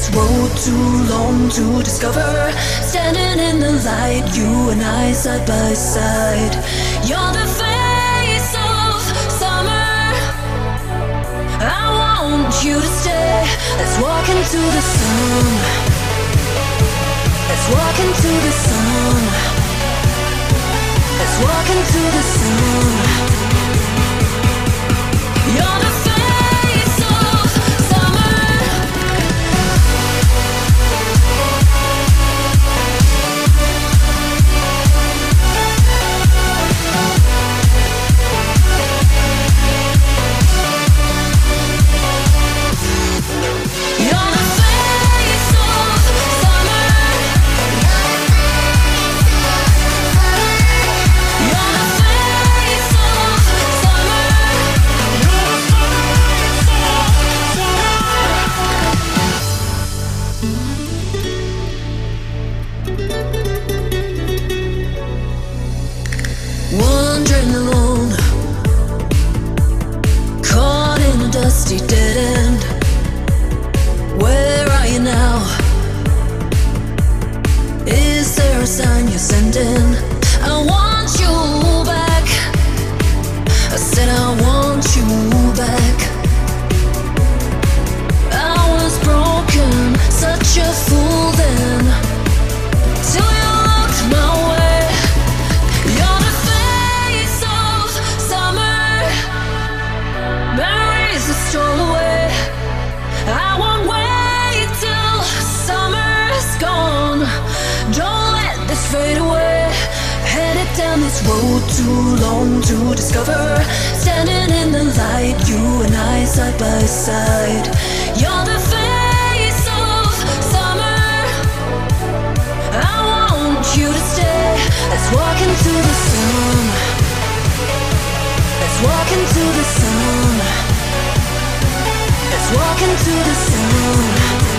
This road too long to discover. Standing in the light, you and I side by side. You're the face of summer. I want you to stay. Let's walk into the sun. Let's walk into the sun. Let's walk into the sun. Road too long to discover. Standing in the light, you and I side by side. You're the face of summer. I want you to stay. Let's walk into the sun. Let's walk into the sun. Let's walk into the sun.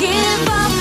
give up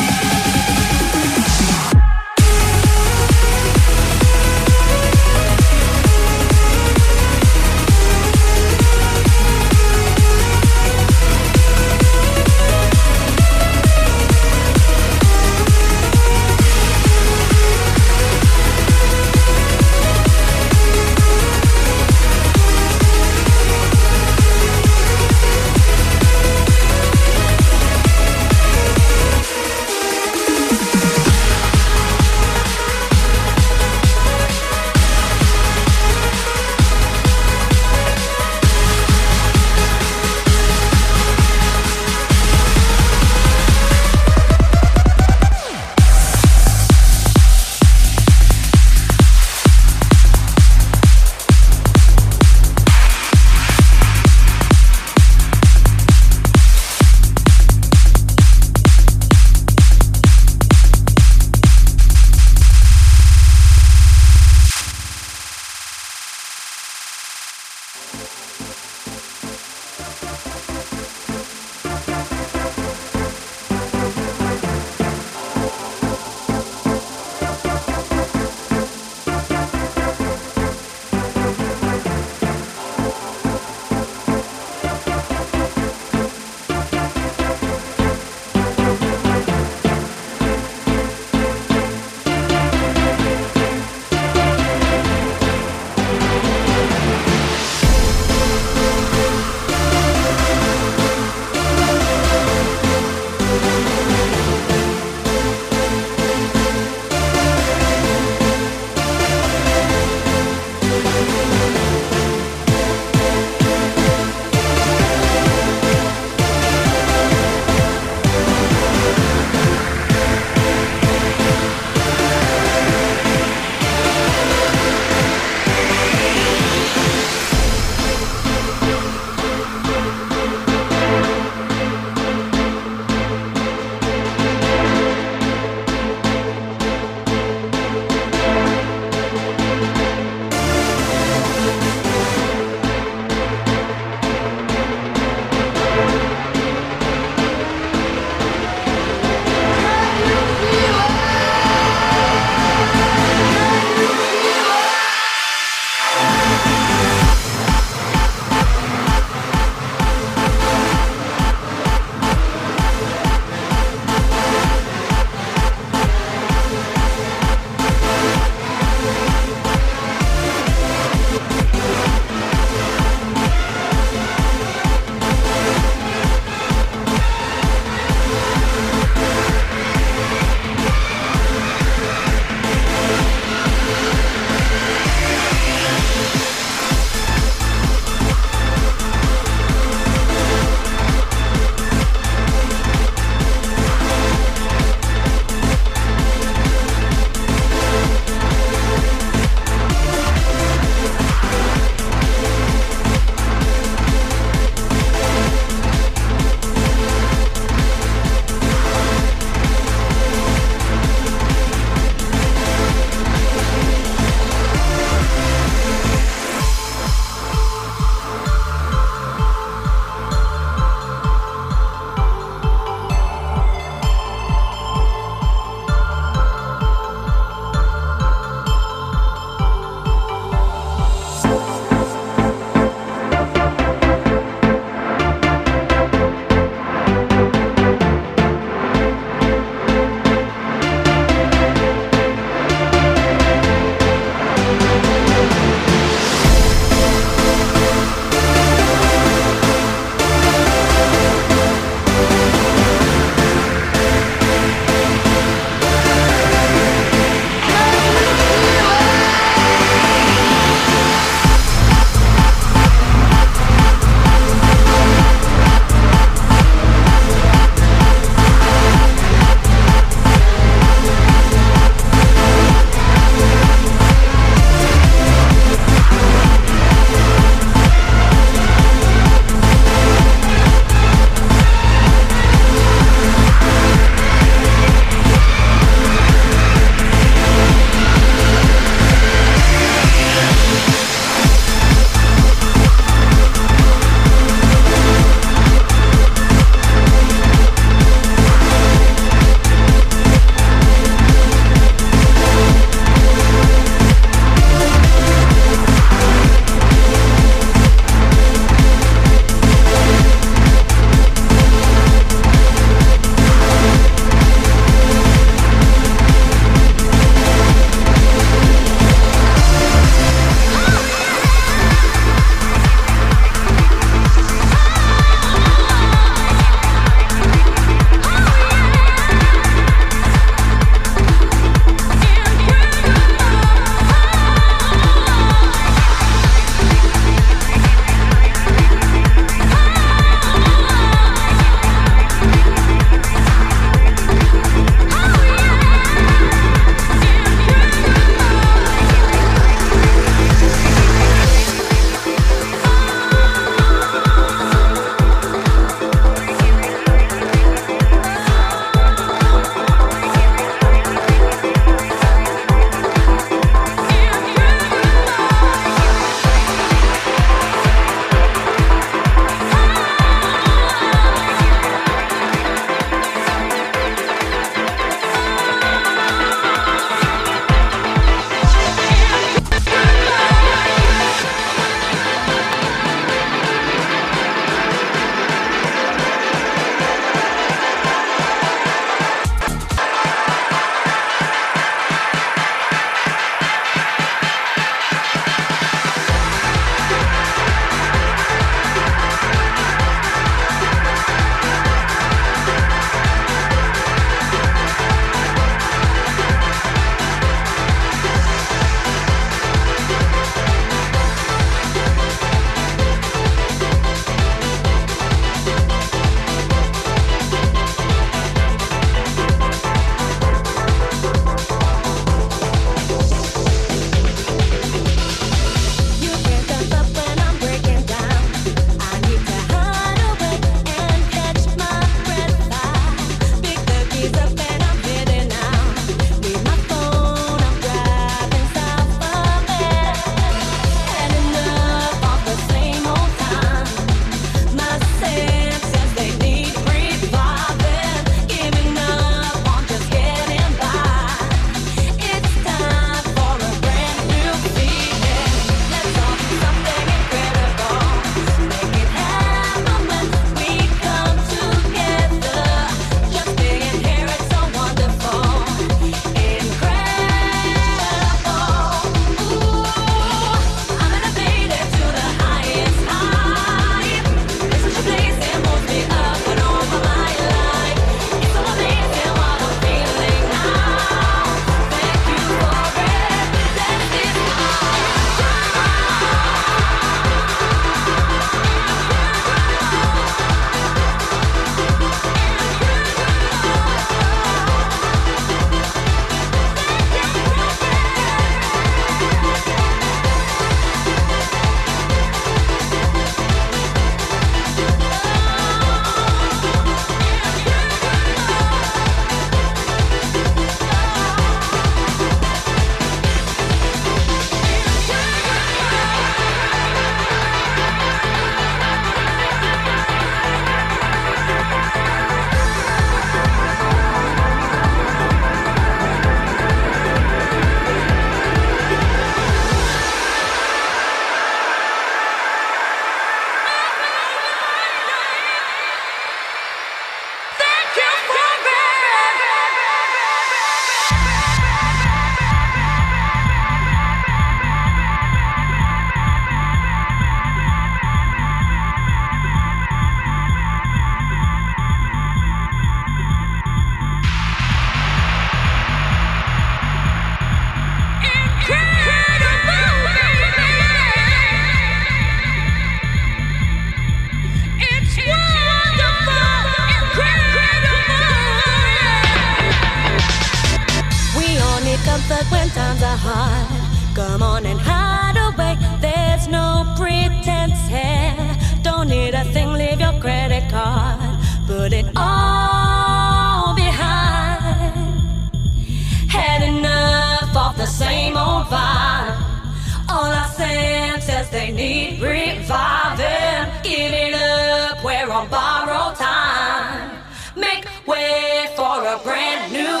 Reviving, giving up, we're on borrowed time. Make way for a brand new